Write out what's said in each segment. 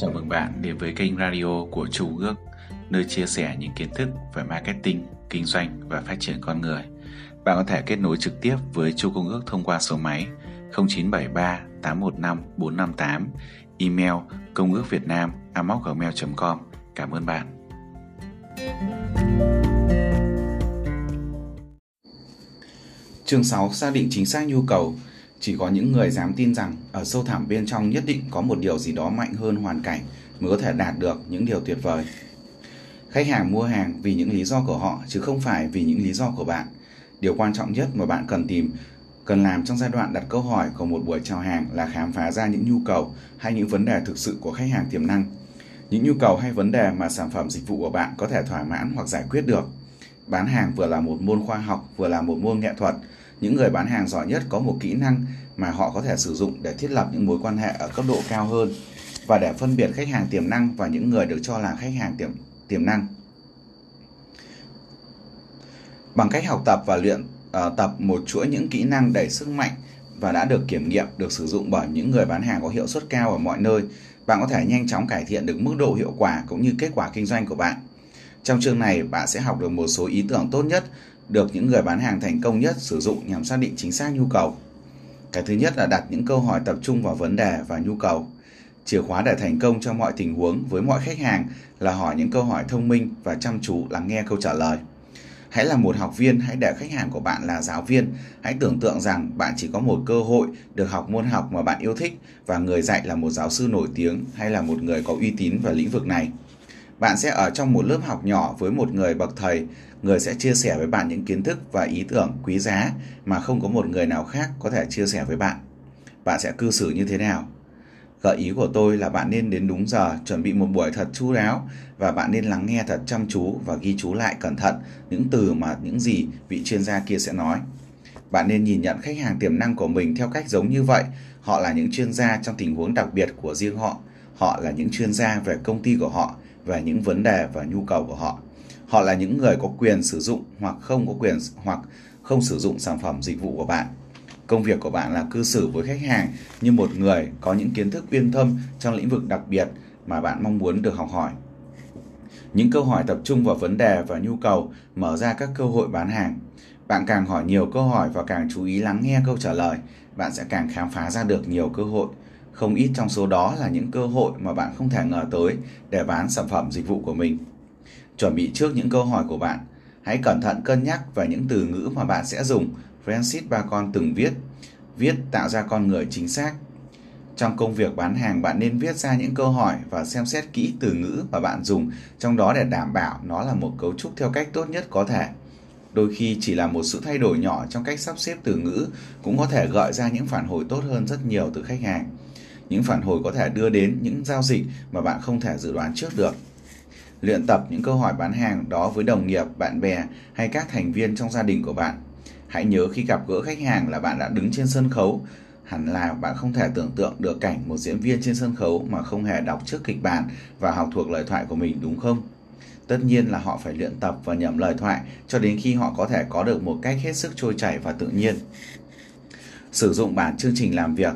Chào mừng bạn đến với kênh radio của Chu Ước, nơi chia sẻ những kiến thức về marketing, kinh doanh và phát triển con người. Bạn có thể kết nối trực tiếp với Chu Công Ước thông qua số máy 0973 815 458, email công ước việt nam gmail.com. Cảm ơn bạn. Chương 6 xác định chính xác nhu cầu chỉ có những người dám tin rằng ở sâu thẳm bên trong nhất định có một điều gì đó mạnh hơn hoàn cảnh mới có thể đạt được những điều tuyệt vời. Khách hàng mua hàng vì những lý do của họ chứ không phải vì những lý do của bạn. Điều quan trọng nhất mà bạn cần tìm, cần làm trong giai đoạn đặt câu hỏi của một buổi chào hàng là khám phá ra những nhu cầu hay những vấn đề thực sự của khách hàng tiềm năng. Những nhu cầu hay vấn đề mà sản phẩm dịch vụ của bạn có thể thỏa mãn hoặc giải quyết được. Bán hàng vừa là một môn khoa học, vừa là một môn nghệ thuật, những người bán hàng giỏi nhất có một kỹ năng mà họ có thể sử dụng để thiết lập những mối quan hệ ở cấp độ cao hơn và để phân biệt khách hàng tiềm năng và những người được cho là khách hàng tiềm tiềm năng. Bằng cách học tập và luyện uh, tập một chuỗi những kỹ năng đầy sức mạnh và đã được kiểm nghiệm, được sử dụng bởi những người bán hàng có hiệu suất cao ở mọi nơi, bạn có thể nhanh chóng cải thiện được mức độ hiệu quả cũng như kết quả kinh doanh của bạn. Trong chương này, bạn sẽ học được một số ý tưởng tốt nhất được những người bán hàng thành công nhất sử dụng nhằm xác định chính xác nhu cầu. Cái thứ nhất là đặt những câu hỏi tập trung vào vấn đề và nhu cầu. Chìa khóa để thành công trong mọi tình huống với mọi khách hàng là hỏi những câu hỏi thông minh và chăm chú lắng nghe câu trả lời. Hãy là một học viên, hãy để khách hàng của bạn là giáo viên. Hãy tưởng tượng rằng bạn chỉ có một cơ hội được học môn học mà bạn yêu thích và người dạy là một giáo sư nổi tiếng hay là một người có uy tín vào lĩnh vực này. Bạn sẽ ở trong một lớp học nhỏ với một người bậc thầy, người sẽ chia sẻ với bạn những kiến thức và ý tưởng quý giá mà không có một người nào khác có thể chia sẻ với bạn. Bạn sẽ cư xử như thế nào? Gợi ý của tôi là bạn nên đến đúng giờ, chuẩn bị một buổi thật chú đáo và bạn nên lắng nghe thật chăm chú và ghi chú lại cẩn thận những từ mà những gì vị chuyên gia kia sẽ nói. Bạn nên nhìn nhận khách hàng tiềm năng của mình theo cách giống như vậy. Họ là những chuyên gia trong tình huống đặc biệt của riêng họ. Họ là những chuyên gia về công ty của họ về những vấn đề và nhu cầu của họ. Họ là những người có quyền sử dụng hoặc không có quyền hoặc không sử dụng sản phẩm dịch vụ của bạn. Công việc của bạn là cư xử với khách hàng như một người có những kiến thức uyên thâm trong lĩnh vực đặc biệt mà bạn mong muốn được học hỏi. Những câu hỏi tập trung vào vấn đề và nhu cầu mở ra các cơ hội bán hàng. Bạn càng hỏi nhiều câu hỏi và càng chú ý lắng nghe câu trả lời, bạn sẽ càng khám phá ra được nhiều cơ hội không ít trong số đó là những cơ hội mà bạn không thể ngờ tới để bán sản phẩm dịch vụ của mình. Chuẩn bị trước những câu hỏi của bạn, hãy cẩn thận cân nhắc về những từ ngữ mà bạn sẽ dùng. Francis Bacon từng viết, viết tạo ra con người chính xác. Trong công việc bán hàng, bạn nên viết ra những câu hỏi và xem xét kỹ từ ngữ mà bạn dùng trong đó để đảm bảo nó là một cấu trúc theo cách tốt nhất có thể. Đôi khi chỉ là một sự thay đổi nhỏ trong cách sắp xếp từ ngữ cũng có thể gợi ra những phản hồi tốt hơn rất nhiều từ khách hàng những phản hồi có thể đưa đến những giao dịch mà bạn không thể dự đoán trước được. Luyện tập những câu hỏi bán hàng đó với đồng nghiệp, bạn bè hay các thành viên trong gia đình của bạn. Hãy nhớ khi gặp gỡ khách hàng là bạn đã đứng trên sân khấu, hẳn là bạn không thể tưởng tượng được cảnh một diễn viên trên sân khấu mà không hề đọc trước kịch bản và học thuộc lời thoại của mình đúng không? Tất nhiên là họ phải luyện tập và nhẩm lời thoại cho đến khi họ có thể có được một cách hết sức trôi chảy và tự nhiên. Sử dụng bản chương trình làm việc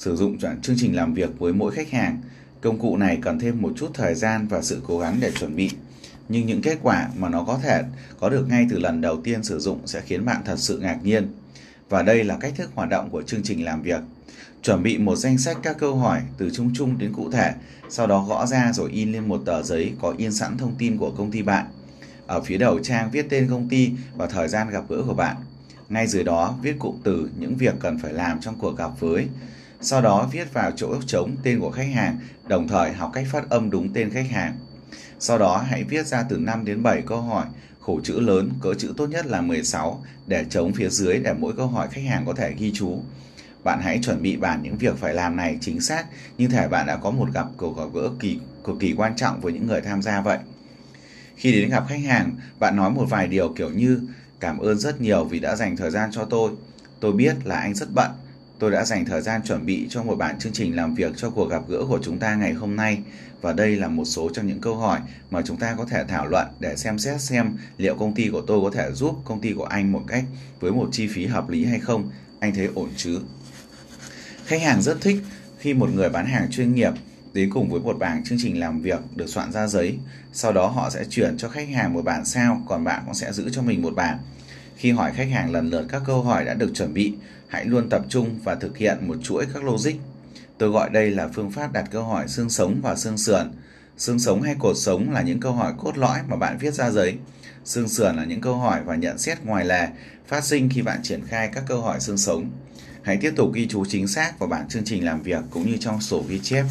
sử dụng chương trình làm việc với mỗi khách hàng. Công cụ này cần thêm một chút thời gian và sự cố gắng để chuẩn bị. Nhưng những kết quả mà nó có thể có được ngay từ lần đầu tiên sử dụng sẽ khiến bạn thật sự ngạc nhiên. Và đây là cách thức hoạt động của chương trình làm việc. Chuẩn bị một danh sách các câu hỏi từ chung chung đến cụ thể, sau đó gõ ra rồi in lên một tờ giấy có in sẵn thông tin của công ty bạn. Ở phía đầu trang viết tên công ty và thời gian gặp gỡ của bạn. Ngay dưới đó viết cụm từ những việc cần phải làm trong cuộc gặp với sau đó viết vào chỗ trống tên của khách hàng, đồng thời học cách phát âm đúng tên khách hàng. Sau đó hãy viết ra từ 5 đến 7 câu hỏi, khổ chữ lớn, cỡ chữ tốt nhất là 16 để trống phía dưới để mỗi câu hỏi khách hàng có thể ghi chú. Bạn hãy chuẩn bị bản những việc phải làm này chính xác như thể bạn đã có một gặp cuộc gặp gỡ kỳ cực kỳ quan trọng với những người tham gia vậy. Khi đến gặp khách hàng, bạn nói một vài điều kiểu như cảm ơn rất nhiều vì đã dành thời gian cho tôi. Tôi biết là anh rất bận, Tôi đã dành thời gian chuẩn bị cho một bản chương trình làm việc cho cuộc gặp gỡ của chúng ta ngày hôm nay và đây là một số trong những câu hỏi mà chúng ta có thể thảo luận để xem xét xem liệu công ty của tôi có thể giúp công ty của anh một cách với một chi phí hợp lý hay không. Anh thấy ổn chứ? Khách hàng rất thích khi một người bán hàng chuyên nghiệp đến cùng với một bảng chương trình làm việc được soạn ra giấy. Sau đó họ sẽ chuyển cho khách hàng một bản sao, còn bạn cũng sẽ giữ cho mình một bản. Khi hỏi khách hàng lần lượt các câu hỏi đã được chuẩn bị, hãy luôn tập trung và thực hiện một chuỗi các logic. Tôi gọi đây là phương pháp đặt câu hỏi xương sống và xương sườn. Xương sống hay cột sống là những câu hỏi cốt lõi mà bạn viết ra giấy. Xương sườn là những câu hỏi và nhận xét ngoài lề, phát sinh khi bạn triển khai các câu hỏi xương sống. Hãy tiếp tục ghi chú chính xác vào bản chương trình làm việc cũng như trong sổ ghi chép.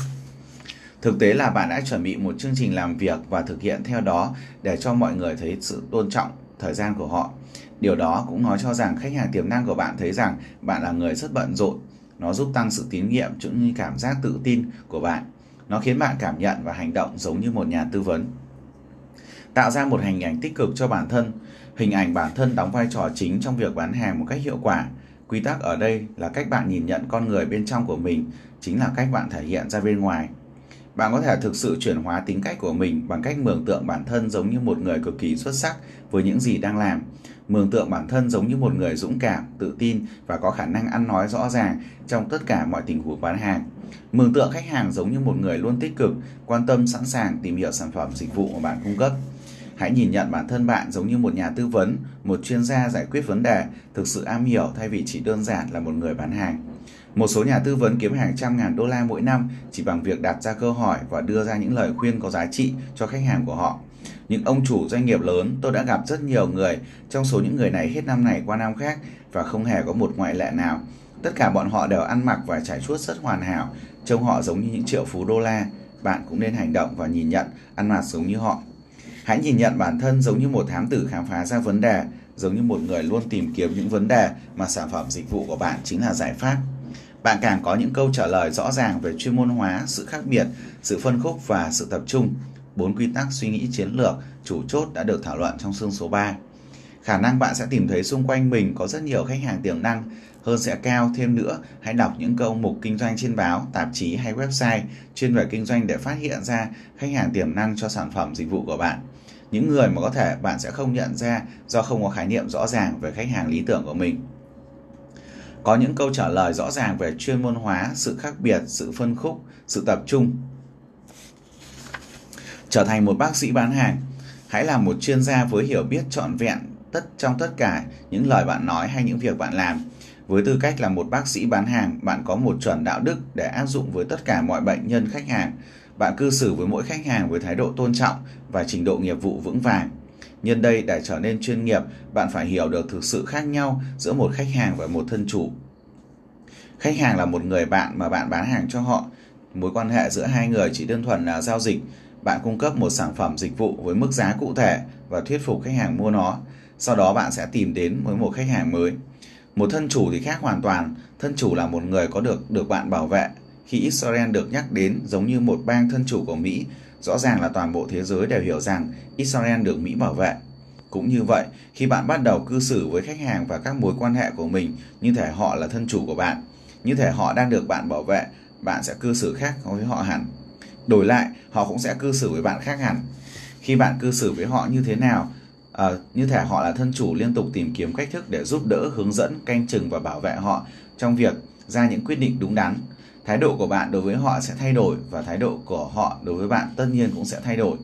Thực tế là bạn đã chuẩn bị một chương trình làm việc và thực hiện theo đó để cho mọi người thấy sự tôn trọng thời gian của họ. Điều đó cũng nói cho rằng khách hàng tiềm năng của bạn thấy rằng bạn là người rất bận rộn. Nó giúp tăng sự tín nhiệm cũng như cảm giác tự tin của bạn. Nó khiến bạn cảm nhận và hành động giống như một nhà tư vấn. Tạo ra một hình ảnh tích cực cho bản thân. Hình ảnh bản thân đóng vai trò chính trong việc bán hàng một cách hiệu quả. Quy tắc ở đây là cách bạn nhìn nhận con người bên trong của mình, chính là cách bạn thể hiện ra bên ngoài. Bạn có thể thực sự chuyển hóa tính cách của mình bằng cách mường tượng bản thân giống như một người cực kỳ xuất sắc với những gì đang làm. Mường tượng bản thân giống như một người dũng cảm, tự tin và có khả năng ăn nói rõ ràng trong tất cả mọi tình huống bán hàng. Mường tượng khách hàng giống như một người luôn tích cực, quan tâm, sẵn sàng tìm hiểu sản phẩm dịch vụ mà bạn cung cấp. Hãy nhìn nhận bản thân bạn giống như một nhà tư vấn, một chuyên gia giải quyết vấn đề, thực sự am hiểu thay vì chỉ đơn giản là một người bán hàng. Một số nhà tư vấn kiếm hàng trăm ngàn đô la mỗi năm chỉ bằng việc đặt ra câu hỏi và đưa ra những lời khuyên có giá trị cho khách hàng của họ. Những ông chủ doanh nghiệp lớn tôi đã gặp rất nhiều người, trong số những người này hết năm này qua năm khác và không hề có một ngoại lệ nào. Tất cả bọn họ đều ăn mặc và trải chuốt rất hoàn hảo, trông họ giống như những triệu phú đô la. Bạn cũng nên hành động và nhìn nhận, ăn mặc giống như họ. Hãy nhìn nhận bản thân giống như một thám tử khám phá ra vấn đề, giống như một người luôn tìm kiếm những vấn đề mà sản phẩm dịch vụ của bạn chính là giải pháp. Bạn càng có những câu trả lời rõ ràng về chuyên môn hóa, sự khác biệt, sự phân khúc và sự tập trung. Bốn quy tắc suy nghĩ chiến lược, chủ chốt đã được thảo luận trong chương số 3. Khả năng bạn sẽ tìm thấy xung quanh mình có rất nhiều khách hàng tiềm năng, hơn sẽ cao thêm nữa. Hãy đọc những câu mục kinh doanh trên báo, tạp chí hay website chuyên về kinh doanh để phát hiện ra khách hàng tiềm năng cho sản phẩm dịch vụ của bạn. Những người mà có thể bạn sẽ không nhận ra do không có khái niệm rõ ràng về khách hàng lý tưởng của mình có những câu trả lời rõ ràng về chuyên môn hóa, sự khác biệt, sự phân khúc, sự tập trung. Trở thành một bác sĩ bán hàng, hãy là một chuyên gia với hiểu biết trọn vẹn tất trong tất cả những lời bạn nói hay những việc bạn làm. Với tư cách là một bác sĩ bán hàng, bạn có một chuẩn đạo đức để áp dụng với tất cả mọi bệnh nhân khách hàng. Bạn cư xử với mỗi khách hàng với thái độ tôn trọng và trình độ nghiệp vụ vững vàng. Nhân đây để trở nên chuyên nghiệp, bạn phải hiểu được thực sự khác nhau giữa một khách hàng và một thân chủ. Khách hàng là một người bạn mà bạn bán hàng cho họ. Mối quan hệ giữa hai người chỉ đơn thuần là giao dịch. Bạn cung cấp một sản phẩm dịch vụ với mức giá cụ thể và thuyết phục khách hàng mua nó. Sau đó bạn sẽ tìm đến với một khách hàng mới. Một thân chủ thì khác hoàn toàn. Thân chủ là một người có được được bạn bảo vệ. Khi Israel được nhắc đến giống như một bang thân chủ của Mỹ, Rõ ràng là toàn bộ thế giới đều hiểu rằng Israel được Mỹ bảo vệ. Cũng như vậy, khi bạn bắt đầu cư xử với khách hàng và các mối quan hệ của mình như thể họ là thân chủ của bạn, như thể họ đang được bạn bảo vệ, bạn sẽ cư xử khác với họ hẳn. Đổi lại, họ cũng sẽ cư xử với bạn khác hẳn. Khi bạn cư xử với họ như thế nào, à, như thể họ là thân chủ liên tục tìm kiếm cách thức để giúp đỡ, hướng dẫn, canh chừng và bảo vệ họ trong việc ra những quyết định đúng đắn thái độ của bạn đối với họ sẽ thay đổi và thái độ của họ đối với bạn tất nhiên cũng sẽ thay đổi.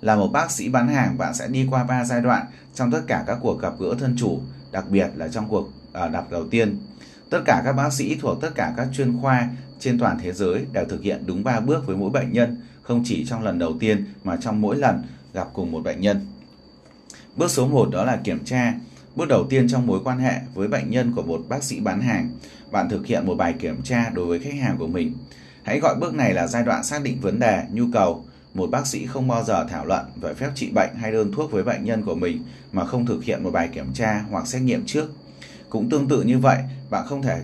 Là một bác sĩ bán hàng, bạn sẽ đi qua ba giai đoạn trong tất cả các cuộc gặp gỡ thân chủ, đặc biệt là trong cuộc à, đặt đầu tiên. Tất cả các bác sĩ thuộc tất cả các chuyên khoa trên toàn thế giới đều thực hiện đúng 3 bước với mỗi bệnh nhân, không chỉ trong lần đầu tiên mà trong mỗi lần gặp cùng một bệnh nhân. Bước số 1 đó là kiểm tra. Bước đầu tiên trong mối quan hệ với bệnh nhân của một bác sĩ bán hàng bạn thực hiện một bài kiểm tra đối với khách hàng của mình. Hãy gọi bước này là giai đoạn xác định vấn đề, nhu cầu. Một bác sĩ không bao giờ thảo luận về phép trị bệnh hay đơn thuốc với bệnh nhân của mình mà không thực hiện một bài kiểm tra hoặc xét nghiệm trước. Cũng tương tự như vậy, bạn không thể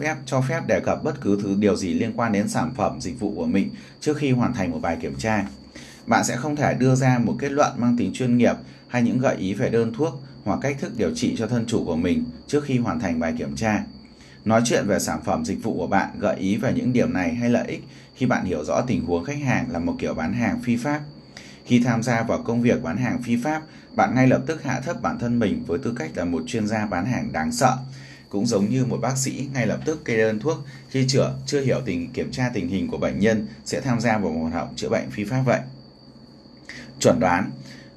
phép cho phép đề cập bất cứ thứ điều gì liên quan đến sản phẩm, dịch vụ của mình trước khi hoàn thành một bài kiểm tra. Bạn sẽ không thể đưa ra một kết luận mang tính chuyên nghiệp hay những gợi ý về đơn thuốc hoặc cách thức điều trị cho thân chủ của mình trước khi hoàn thành bài kiểm tra. Nói chuyện về sản phẩm dịch vụ của bạn, gợi ý về những điểm này hay lợi ích khi bạn hiểu rõ tình huống khách hàng là một kiểu bán hàng phi pháp. Khi tham gia vào công việc bán hàng phi pháp, bạn ngay lập tức hạ thấp bản thân mình với tư cách là một chuyên gia bán hàng đáng sợ cũng giống như một bác sĩ ngay lập tức kê đơn thuốc khi chữa chưa hiểu tình kiểm tra tình hình của bệnh nhân sẽ tham gia vào một hoạt động chữa bệnh phi pháp vậy. Chuẩn đoán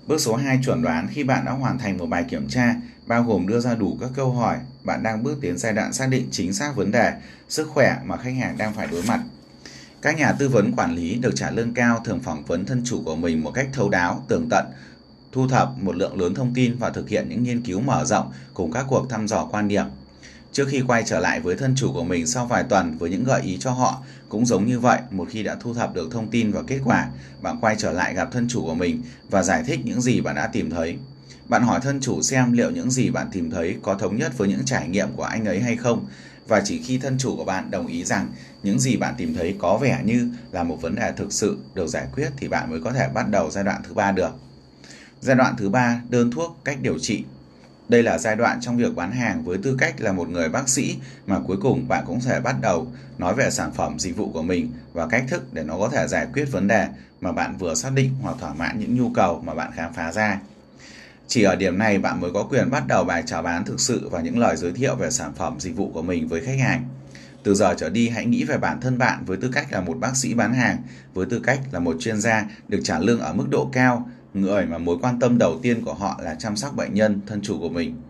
Bước số 2 chuẩn đoán khi bạn đã hoàn thành một bài kiểm tra bao gồm đưa ra đủ các câu hỏi, bạn đang bước tiến giai đoạn xác định chính xác vấn đề, sức khỏe mà khách hàng đang phải đối mặt. Các nhà tư vấn quản lý được trả lương cao thường phỏng vấn thân chủ của mình một cách thấu đáo, tường tận, thu thập một lượng lớn thông tin và thực hiện những nghiên cứu mở rộng cùng các cuộc thăm dò quan điểm. Trước khi quay trở lại với thân chủ của mình sau vài tuần với những gợi ý cho họ, cũng giống như vậy, một khi đã thu thập được thông tin và kết quả, bạn quay trở lại gặp thân chủ của mình và giải thích những gì bạn đã tìm thấy. Bạn hỏi thân chủ xem liệu những gì bạn tìm thấy có thống nhất với những trải nghiệm của anh ấy hay không và chỉ khi thân chủ của bạn đồng ý rằng những gì bạn tìm thấy có vẻ như là một vấn đề thực sự được giải quyết thì bạn mới có thể bắt đầu giai đoạn thứ ba được. Giai đoạn thứ ba, đơn thuốc, cách điều trị. Đây là giai đoạn trong việc bán hàng với tư cách là một người bác sĩ mà cuối cùng bạn cũng sẽ bắt đầu nói về sản phẩm dịch vụ của mình và cách thức để nó có thể giải quyết vấn đề mà bạn vừa xác định hoặc thỏa mãn những nhu cầu mà bạn khám phá ra. Chỉ ở điểm này bạn mới có quyền bắt đầu bài chào bán thực sự và những lời giới thiệu về sản phẩm dịch vụ của mình với khách hàng. Từ giờ trở đi hãy nghĩ về bản thân bạn với tư cách là một bác sĩ bán hàng, với tư cách là một chuyên gia được trả lương ở mức độ cao, người mà mối quan tâm đầu tiên của họ là chăm sóc bệnh nhân, thân chủ của mình.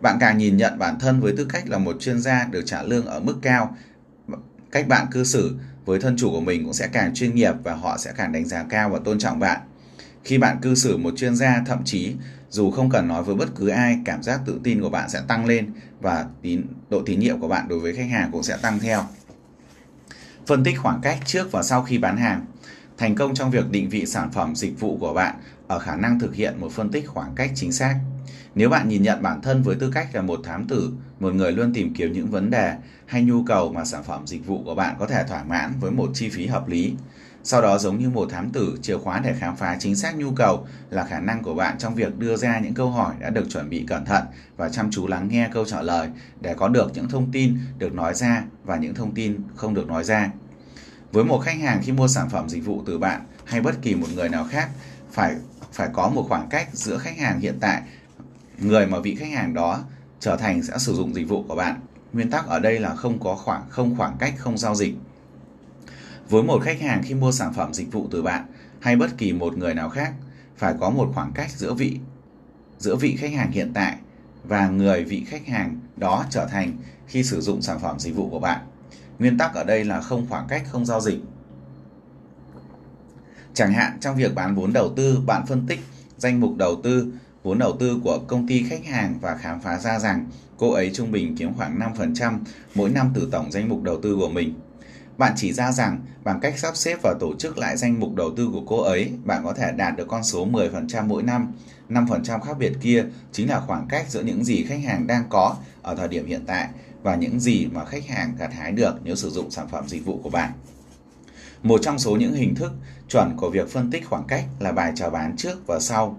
Bạn càng nhìn nhận bản thân với tư cách là một chuyên gia được trả lương ở mức cao, cách bạn cư xử với thân chủ của mình cũng sẽ càng chuyên nghiệp và họ sẽ càng đánh giá cao và tôn trọng bạn. Khi bạn cư xử một chuyên gia thậm chí dù không cần nói với bất cứ ai, cảm giác tự tin của bạn sẽ tăng lên và tín độ tín nhiệm của bạn đối với khách hàng cũng sẽ tăng theo. Phân tích khoảng cách trước và sau khi bán hàng. Thành công trong việc định vị sản phẩm dịch vụ của bạn ở khả năng thực hiện một phân tích khoảng cách chính xác. Nếu bạn nhìn nhận bản thân với tư cách là một thám tử, một người luôn tìm kiếm những vấn đề hay nhu cầu mà sản phẩm dịch vụ của bạn có thể thỏa mãn với một chi phí hợp lý, sau đó giống như một thám tử, chìa khóa để khám phá chính xác nhu cầu là khả năng của bạn trong việc đưa ra những câu hỏi đã được chuẩn bị cẩn thận và chăm chú lắng nghe câu trả lời để có được những thông tin được nói ra và những thông tin không được nói ra. Với một khách hàng khi mua sản phẩm dịch vụ từ bạn hay bất kỳ một người nào khác phải phải có một khoảng cách giữa khách hàng hiện tại, người mà vị khách hàng đó trở thành sẽ sử dụng dịch vụ của bạn. Nguyên tắc ở đây là không có khoảng không khoảng cách không giao dịch với một khách hàng khi mua sản phẩm dịch vụ từ bạn hay bất kỳ một người nào khác phải có một khoảng cách giữa vị giữa vị khách hàng hiện tại và người vị khách hàng đó trở thành khi sử dụng sản phẩm dịch vụ của bạn. Nguyên tắc ở đây là không khoảng cách không giao dịch. Chẳng hạn trong việc bán vốn đầu tư, bạn phân tích danh mục đầu tư, vốn đầu tư của công ty khách hàng và khám phá ra rằng cô ấy trung bình kiếm khoảng 5% mỗi năm từ tổng danh mục đầu tư của mình. Bạn chỉ ra rằng bằng cách sắp xếp và tổ chức lại danh mục đầu tư của cô ấy, bạn có thể đạt được con số 10% mỗi năm. 5% khác biệt kia chính là khoảng cách giữa những gì khách hàng đang có ở thời điểm hiện tại và những gì mà khách hàng gặt hái được nếu sử dụng sản phẩm dịch vụ của bạn. Một trong số những hình thức chuẩn của việc phân tích khoảng cách là bài chào bán trước và sau.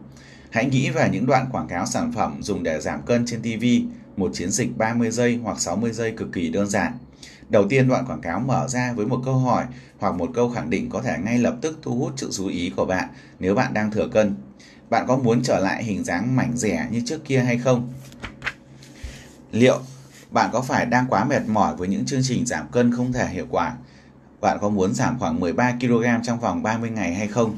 Hãy nghĩ về những đoạn quảng cáo sản phẩm dùng để giảm cân trên TV, một chiến dịch 30 giây hoặc 60 giây cực kỳ đơn giản. Đầu tiên đoạn quảng cáo mở ra với một câu hỏi hoặc một câu khẳng định có thể ngay lập tức thu hút sự chú ý của bạn nếu bạn đang thừa cân. Bạn có muốn trở lại hình dáng mảnh rẻ như trước kia hay không? Liệu bạn có phải đang quá mệt mỏi với những chương trình giảm cân không thể hiệu quả? Bạn có muốn giảm khoảng 13 kg trong vòng 30 ngày hay không?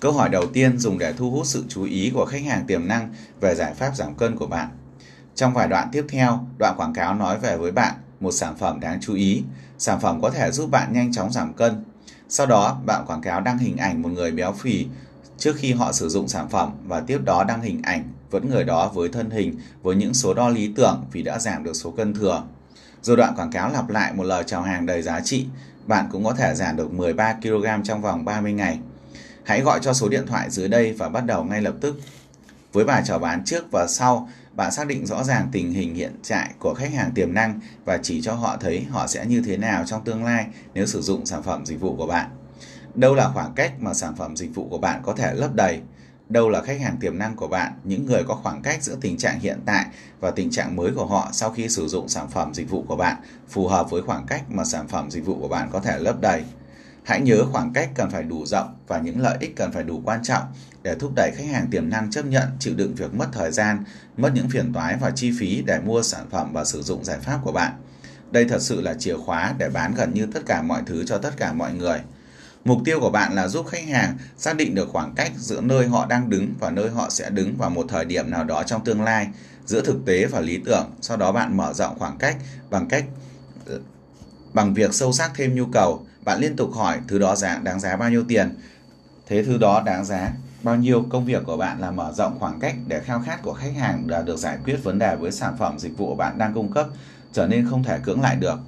Câu hỏi đầu tiên dùng để thu hút sự chú ý của khách hàng tiềm năng về giải pháp giảm cân của bạn. Trong vài đoạn tiếp theo, đoạn quảng cáo nói về với bạn một sản phẩm đáng chú ý. Sản phẩm có thể giúp bạn nhanh chóng giảm cân. Sau đó, bạn quảng cáo đăng hình ảnh một người béo phì trước khi họ sử dụng sản phẩm và tiếp đó đăng hình ảnh vẫn người đó với thân hình với những số đo lý tưởng vì đã giảm được số cân thừa. Rồi đoạn quảng cáo lặp lại một lời chào hàng đầy giá trị, bạn cũng có thể giảm được 13 kg trong vòng 30 ngày. Hãy gọi cho số điện thoại dưới đây và bắt đầu ngay lập tức. Với bài chào bán trước và sau, bạn xác định rõ ràng tình hình hiện tại của khách hàng tiềm năng và chỉ cho họ thấy họ sẽ như thế nào trong tương lai nếu sử dụng sản phẩm dịch vụ của bạn. Đâu là khoảng cách mà sản phẩm dịch vụ của bạn có thể lấp đầy? Đâu là khách hàng tiềm năng của bạn, những người có khoảng cách giữa tình trạng hiện tại và tình trạng mới của họ sau khi sử dụng sản phẩm dịch vụ của bạn, phù hợp với khoảng cách mà sản phẩm dịch vụ của bạn có thể lấp đầy. Hãy nhớ khoảng cách cần phải đủ rộng và những lợi ích cần phải đủ quan trọng để thúc đẩy khách hàng tiềm năng chấp nhận chịu đựng việc mất thời gian, mất những phiền toái và chi phí để mua sản phẩm và sử dụng giải pháp của bạn. Đây thật sự là chìa khóa để bán gần như tất cả mọi thứ cho tất cả mọi người. Mục tiêu của bạn là giúp khách hàng xác định được khoảng cách giữa nơi họ đang đứng và nơi họ sẽ đứng vào một thời điểm nào đó trong tương lai, giữa thực tế và lý tưởng. Sau đó bạn mở rộng khoảng cách bằng cách bằng việc sâu sắc thêm nhu cầu. Bạn liên tục hỏi thứ đó giá đáng giá bao nhiêu tiền. Thế thứ đó đáng giá bao nhiêu công việc của bạn là mở rộng khoảng cách để khao khát của khách hàng đã được giải quyết vấn đề với sản phẩm dịch vụ bạn đang cung cấp trở nên không thể cưỡng lại được.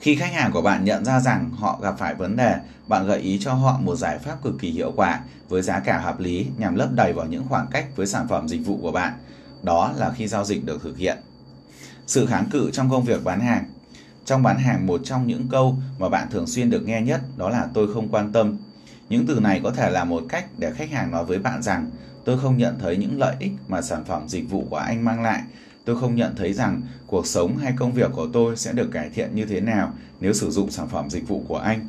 Khi khách hàng của bạn nhận ra rằng họ gặp phải vấn đề, bạn gợi ý cho họ một giải pháp cực kỳ hiệu quả với giá cả hợp lý nhằm lấp đầy vào những khoảng cách với sản phẩm dịch vụ của bạn. Đó là khi giao dịch được thực hiện. Sự kháng cự trong công việc bán hàng Trong bán hàng, một trong những câu mà bạn thường xuyên được nghe nhất đó là tôi không quan tâm. Những từ này có thể là một cách để khách hàng nói với bạn rằng tôi không nhận thấy những lợi ích mà sản phẩm dịch vụ của anh mang lại tôi không nhận thấy rằng cuộc sống hay công việc của tôi sẽ được cải thiện như thế nào nếu sử dụng sản phẩm dịch vụ của anh.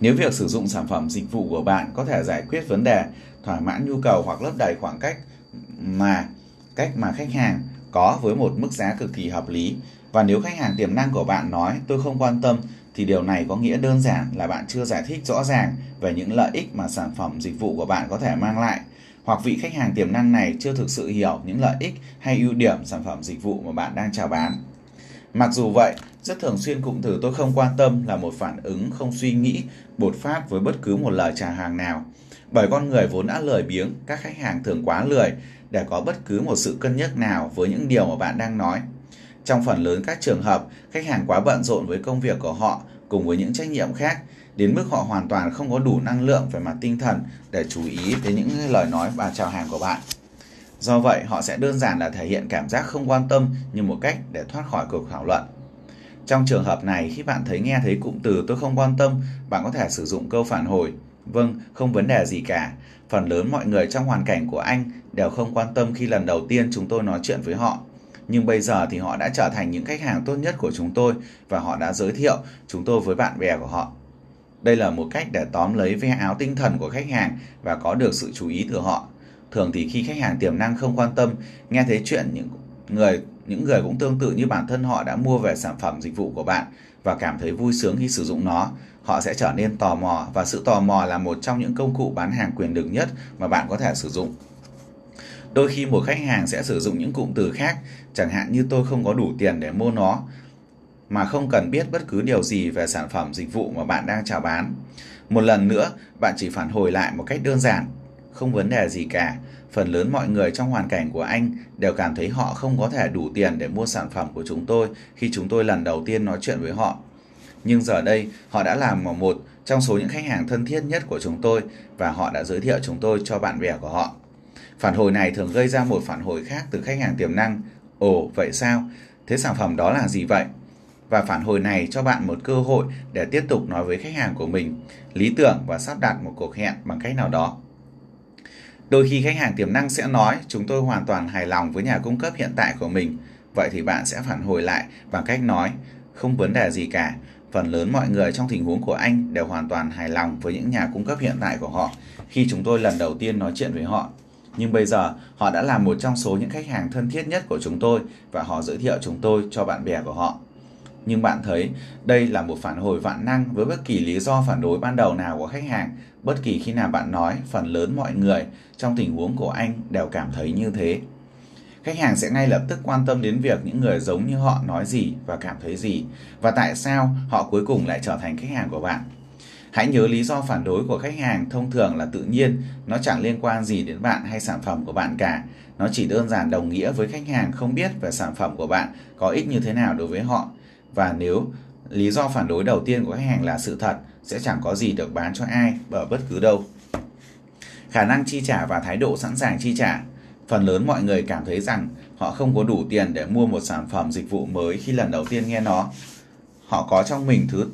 Nếu việc sử dụng sản phẩm dịch vụ của bạn có thể giải quyết vấn đề, thỏa mãn nhu cầu hoặc lấp đầy khoảng cách mà cách mà khách hàng có với một mức giá cực kỳ hợp lý và nếu khách hàng tiềm năng của bạn nói tôi không quan tâm thì điều này có nghĩa đơn giản là bạn chưa giải thích rõ ràng về những lợi ích mà sản phẩm dịch vụ của bạn có thể mang lại hoặc vị khách hàng tiềm năng này chưa thực sự hiểu những lợi ích hay ưu điểm sản phẩm dịch vụ mà bạn đang chào bán. Mặc dù vậy, rất thường xuyên cụm từ tôi không quan tâm là một phản ứng không suy nghĩ, bột phát với bất cứ một lời chào hàng nào. Bởi con người vốn đã lười biếng, các khách hàng thường quá lười để có bất cứ một sự cân nhắc nào với những điều mà bạn đang nói. Trong phần lớn các trường hợp, khách hàng quá bận rộn với công việc của họ cùng với những trách nhiệm khác đến mức họ hoàn toàn không có đủ năng lượng về mặt tinh thần để chú ý đến những lời nói và chào hàng của bạn. Do vậy, họ sẽ đơn giản là thể hiện cảm giác không quan tâm như một cách để thoát khỏi cuộc thảo luận. Trong trường hợp này, khi bạn thấy nghe thấy cụm từ tôi không quan tâm, bạn có thể sử dụng câu phản hồi. Vâng, không vấn đề gì cả. Phần lớn mọi người trong hoàn cảnh của anh đều không quan tâm khi lần đầu tiên chúng tôi nói chuyện với họ. Nhưng bây giờ thì họ đã trở thành những khách hàng tốt nhất của chúng tôi và họ đã giới thiệu chúng tôi với bạn bè của họ. Đây là một cách để tóm lấy ve áo tinh thần của khách hàng và có được sự chú ý từ họ. Thường thì khi khách hàng tiềm năng không quan tâm, nghe thấy chuyện những người những người cũng tương tự như bản thân họ đã mua về sản phẩm dịch vụ của bạn và cảm thấy vui sướng khi sử dụng nó, họ sẽ trở nên tò mò và sự tò mò là một trong những công cụ bán hàng quyền lực nhất mà bạn có thể sử dụng. Đôi khi một khách hàng sẽ sử dụng những cụm từ khác, chẳng hạn như tôi không có đủ tiền để mua nó, mà không cần biết bất cứ điều gì về sản phẩm dịch vụ mà bạn đang chào bán. Một lần nữa, bạn chỉ phản hồi lại một cách đơn giản, không vấn đề gì cả. Phần lớn mọi người trong hoàn cảnh của anh đều cảm thấy họ không có thể đủ tiền để mua sản phẩm của chúng tôi khi chúng tôi lần đầu tiên nói chuyện với họ. Nhưng giờ đây, họ đã làm một trong số những khách hàng thân thiết nhất của chúng tôi và họ đã giới thiệu chúng tôi cho bạn bè của họ. Phản hồi này thường gây ra một phản hồi khác từ khách hàng tiềm năng. Ồ, vậy sao? Thế sản phẩm đó là gì vậy? và phản hồi này cho bạn một cơ hội để tiếp tục nói với khách hàng của mình, lý tưởng và sắp đặt một cuộc hẹn bằng cách nào đó. Đôi khi khách hàng tiềm năng sẽ nói chúng tôi hoàn toàn hài lòng với nhà cung cấp hiện tại của mình. Vậy thì bạn sẽ phản hồi lại bằng cách nói không vấn đề gì cả. Phần lớn mọi người trong tình huống của anh đều hoàn toàn hài lòng với những nhà cung cấp hiện tại của họ khi chúng tôi lần đầu tiên nói chuyện với họ. Nhưng bây giờ họ đã là một trong số những khách hàng thân thiết nhất của chúng tôi và họ giới thiệu chúng tôi cho bạn bè của họ nhưng bạn thấy đây là một phản hồi vạn năng với bất kỳ lý do phản đối ban đầu nào của khách hàng. Bất kỳ khi nào bạn nói, phần lớn mọi người trong tình huống của anh đều cảm thấy như thế. Khách hàng sẽ ngay lập tức quan tâm đến việc những người giống như họ nói gì và cảm thấy gì và tại sao họ cuối cùng lại trở thành khách hàng của bạn. Hãy nhớ lý do phản đối của khách hàng thông thường là tự nhiên, nó chẳng liên quan gì đến bạn hay sản phẩm của bạn cả. Nó chỉ đơn giản đồng nghĩa với khách hàng không biết về sản phẩm của bạn có ích như thế nào đối với họ và nếu lý do phản đối đầu tiên của khách hàng là sự thật sẽ chẳng có gì được bán cho ai ở bất cứ đâu. Khả năng chi trả và thái độ sẵn sàng chi trả. Phần lớn mọi người cảm thấy rằng họ không có đủ tiền để mua một sản phẩm dịch vụ mới khi lần đầu tiên nghe nó. Họ có trong mình thứ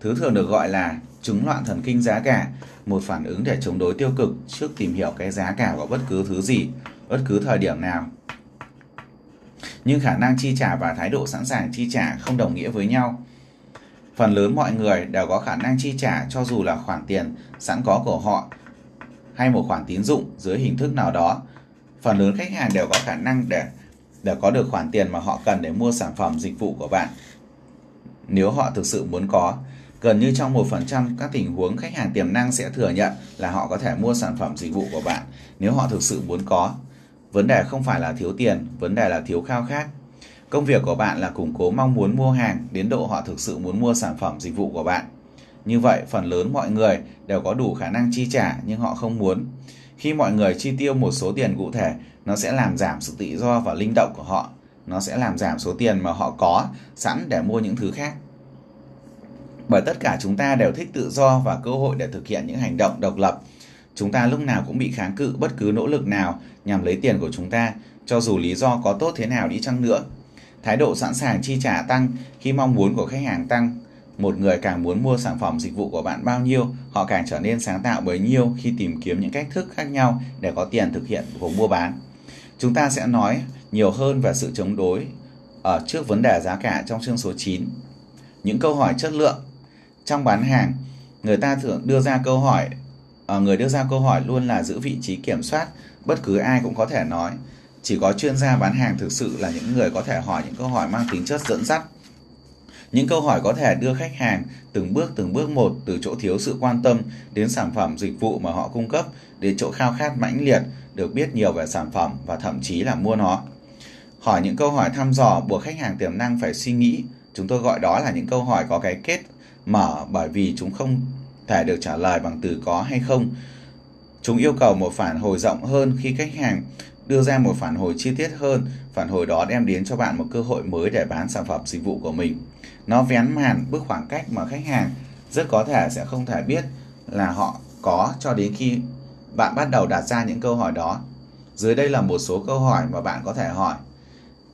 thứ thường được gọi là chứng loạn thần kinh giá cả, một phản ứng để chống đối tiêu cực trước tìm hiểu cái giá cả của bất cứ thứ gì, bất cứ thời điểm nào nhưng khả năng chi trả và thái độ sẵn sàng chi trả không đồng nghĩa với nhau. Phần lớn mọi người đều có khả năng chi trả cho dù là khoản tiền sẵn có của họ hay một khoản tín dụng dưới hình thức nào đó. Phần lớn khách hàng đều có khả năng để để có được khoản tiền mà họ cần để mua sản phẩm dịch vụ của bạn. Nếu họ thực sự muốn có, gần như trong 1% các tình huống khách hàng tiềm năng sẽ thừa nhận là họ có thể mua sản phẩm dịch vụ của bạn nếu họ thực sự muốn có. Vấn đề không phải là thiếu tiền, vấn đề là thiếu khao khát. Công việc của bạn là củng cố mong muốn mua hàng đến độ họ thực sự muốn mua sản phẩm dịch vụ của bạn. Như vậy, phần lớn mọi người đều có đủ khả năng chi trả nhưng họ không muốn. Khi mọi người chi tiêu một số tiền cụ thể, nó sẽ làm giảm sự tự do và linh động của họ. Nó sẽ làm giảm số tiền mà họ có sẵn để mua những thứ khác. Bởi tất cả chúng ta đều thích tự do và cơ hội để thực hiện những hành động độc lập. Chúng ta lúc nào cũng bị kháng cự bất cứ nỗ lực nào nhằm lấy tiền của chúng ta, cho dù lý do có tốt thế nào đi chăng nữa. Thái độ sẵn sàng chi trả tăng khi mong muốn của khách hàng tăng. Một người càng muốn mua sản phẩm dịch vụ của bạn bao nhiêu, họ càng trở nên sáng tạo bấy nhiêu khi tìm kiếm những cách thức khác nhau để có tiền thực hiện cuộc mua bán. Chúng ta sẽ nói nhiều hơn về sự chống đối ở trước vấn đề giá cả trong chương số 9. Những câu hỏi chất lượng trong bán hàng, người ta thường đưa ra câu hỏi à, người đưa ra câu hỏi luôn là giữ vị trí kiểm soát, bất cứ ai cũng có thể nói. Chỉ có chuyên gia bán hàng thực sự là những người có thể hỏi những câu hỏi mang tính chất dẫn dắt. Những câu hỏi có thể đưa khách hàng từng bước từng bước một từ chỗ thiếu sự quan tâm đến sản phẩm dịch vụ mà họ cung cấp đến chỗ khao khát mãnh liệt được biết nhiều về sản phẩm và thậm chí là mua nó. Hỏi những câu hỏi thăm dò buộc khách hàng tiềm năng phải suy nghĩ. Chúng tôi gọi đó là những câu hỏi có cái kết mở bởi vì chúng không thể được trả lời bằng từ có hay không. Chúng yêu cầu một phản hồi rộng hơn khi khách hàng đưa ra một phản hồi chi tiết hơn, phản hồi đó đem đến cho bạn một cơ hội mới để bán sản phẩm dịch vụ của mình. Nó vén màn bước khoảng cách mà khách hàng rất có thể sẽ không thể biết là họ có cho đến khi bạn bắt đầu đặt ra những câu hỏi đó. Dưới đây là một số câu hỏi mà bạn có thể hỏi.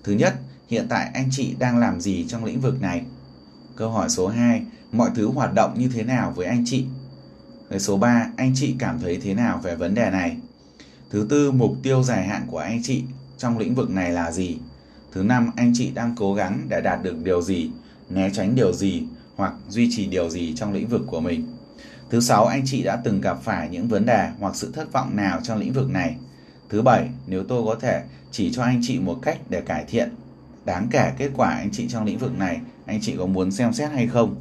Thứ nhất, hiện tại anh chị đang làm gì trong lĩnh vực này? Câu hỏi số 2, mọi thứ hoạt động như thế nào với anh chị? Cái số 3, anh chị cảm thấy thế nào về vấn đề này? Thứ tư, mục tiêu dài hạn của anh chị trong lĩnh vực này là gì? Thứ năm, anh chị đang cố gắng để đạt được điều gì, né tránh điều gì hoặc duy trì điều gì trong lĩnh vực của mình. Thứ sáu, anh chị đã từng gặp phải những vấn đề hoặc sự thất vọng nào trong lĩnh vực này. Thứ bảy, nếu tôi có thể chỉ cho anh chị một cách để cải thiện đáng kể kết quả anh chị trong lĩnh vực này, anh chị có muốn xem xét hay không?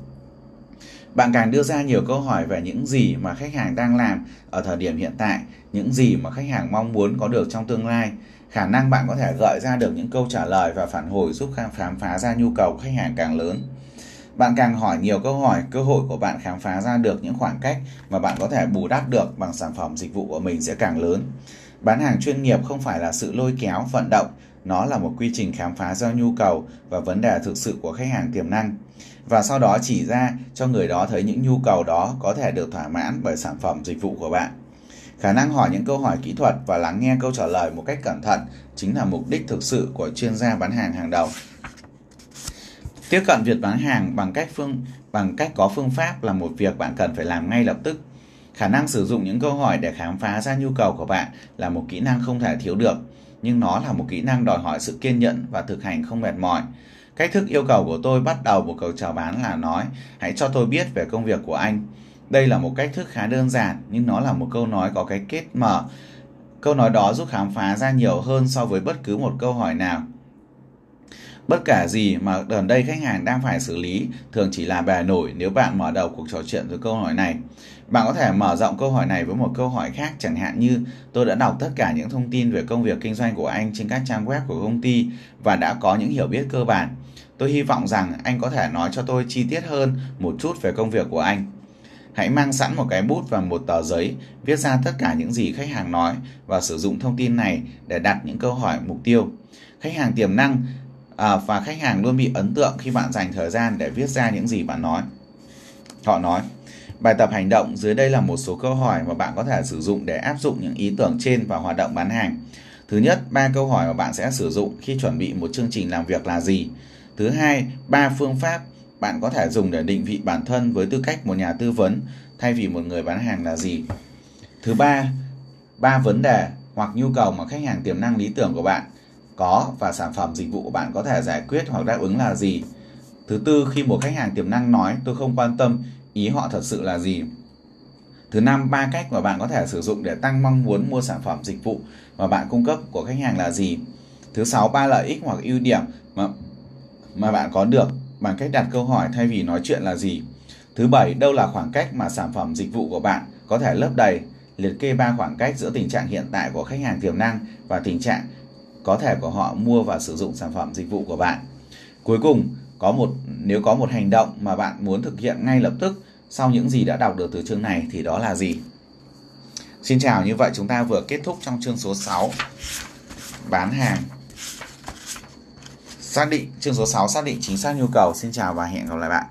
Bạn càng đưa ra nhiều câu hỏi về những gì mà khách hàng đang làm ở thời điểm hiện tại, những gì mà khách hàng mong muốn có được trong tương lai, khả năng bạn có thể gợi ra được những câu trả lời và phản hồi giúp khám phá ra nhu cầu của khách hàng càng lớn. Bạn càng hỏi nhiều câu hỏi, cơ hội của bạn khám phá ra được những khoảng cách mà bạn có thể bù đắp được bằng sản phẩm dịch vụ của mình sẽ càng lớn. Bán hàng chuyên nghiệp không phải là sự lôi kéo, vận động, nó là một quy trình khám phá ra nhu cầu và vấn đề thực sự của khách hàng tiềm năng và sau đó chỉ ra cho người đó thấy những nhu cầu đó có thể được thỏa mãn bởi sản phẩm dịch vụ của bạn. Khả năng hỏi những câu hỏi kỹ thuật và lắng nghe câu trả lời một cách cẩn thận chính là mục đích thực sự của chuyên gia bán hàng hàng đầu. Tiếp cận việc bán hàng bằng cách phương bằng cách có phương pháp là một việc bạn cần phải làm ngay lập tức. Khả năng sử dụng những câu hỏi để khám phá ra nhu cầu của bạn là một kỹ năng không thể thiếu được, nhưng nó là một kỹ năng đòi hỏi sự kiên nhẫn và thực hành không mệt mỏi. Cách thức yêu cầu của tôi bắt đầu một cầu chào bán là nói, hãy cho tôi biết về công việc của anh. Đây là một cách thức khá đơn giản, nhưng nó là một câu nói có cái kết mở. Câu nói đó giúp khám phá ra nhiều hơn so với bất cứ một câu hỏi nào. Bất cả gì mà gần đây khách hàng đang phải xử lý, thường chỉ là bề nổi nếu bạn mở đầu cuộc trò chuyện với câu hỏi này. Bạn có thể mở rộng câu hỏi này với một câu hỏi khác chẳng hạn như tôi đã đọc tất cả những thông tin về công việc kinh doanh của anh trên các trang web của công ty và đã có những hiểu biết cơ bản. Tôi hy vọng rằng anh có thể nói cho tôi chi tiết hơn một chút về công việc của anh. Hãy mang sẵn một cái bút và một tờ giấy, viết ra tất cả những gì khách hàng nói và sử dụng thông tin này để đặt những câu hỏi mục tiêu. Khách hàng tiềm năng à, và khách hàng luôn bị ấn tượng khi bạn dành thời gian để viết ra những gì bạn nói. Họ nói, bài tập hành động dưới đây là một số câu hỏi mà bạn có thể sử dụng để áp dụng những ý tưởng trên vào hoạt động bán hàng. Thứ nhất, ba câu hỏi mà bạn sẽ sử dụng khi chuẩn bị một chương trình làm việc là gì? Thứ hai, ba phương pháp bạn có thể dùng để định vị bản thân với tư cách một nhà tư vấn thay vì một người bán hàng là gì? Thứ ba, ba vấn đề hoặc nhu cầu mà khách hàng tiềm năng lý tưởng của bạn có và sản phẩm dịch vụ của bạn có thể giải quyết hoặc đáp ứng là gì. Thứ tư, khi một khách hàng tiềm năng nói tôi không quan tâm ý họ thật sự là gì. Thứ năm, ba cách mà bạn có thể sử dụng để tăng mong muốn mua sản phẩm dịch vụ mà bạn cung cấp của khách hàng là gì. Thứ sáu, ba lợi ích hoặc ưu điểm mà mà bạn có được bằng cách đặt câu hỏi thay vì nói chuyện là gì. Thứ bảy, đâu là khoảng cách mà sản phẩm dịch vụ của bạn có thể lấp đầy. Liệt kê ba khoảng cách giữa tình trạng hiện tại của khách hàng tiềm năng và tình trạng có thể của họ mua và sử dụng sản phẩm dịch vụ của bạn. Cuối cùng, có một nếu có một hành động mà bạn muốn thực hiện ngay lập tức sau những gì đã đọc được từ chương này thì đó là gì? Xin chào, như vậy chúng ta vừa kết thúc trong chương số 6 bán hàng. Xác định chương số 6 xác định chính xác nhu cầu. Xin chào và hẹn gặp lại bạn.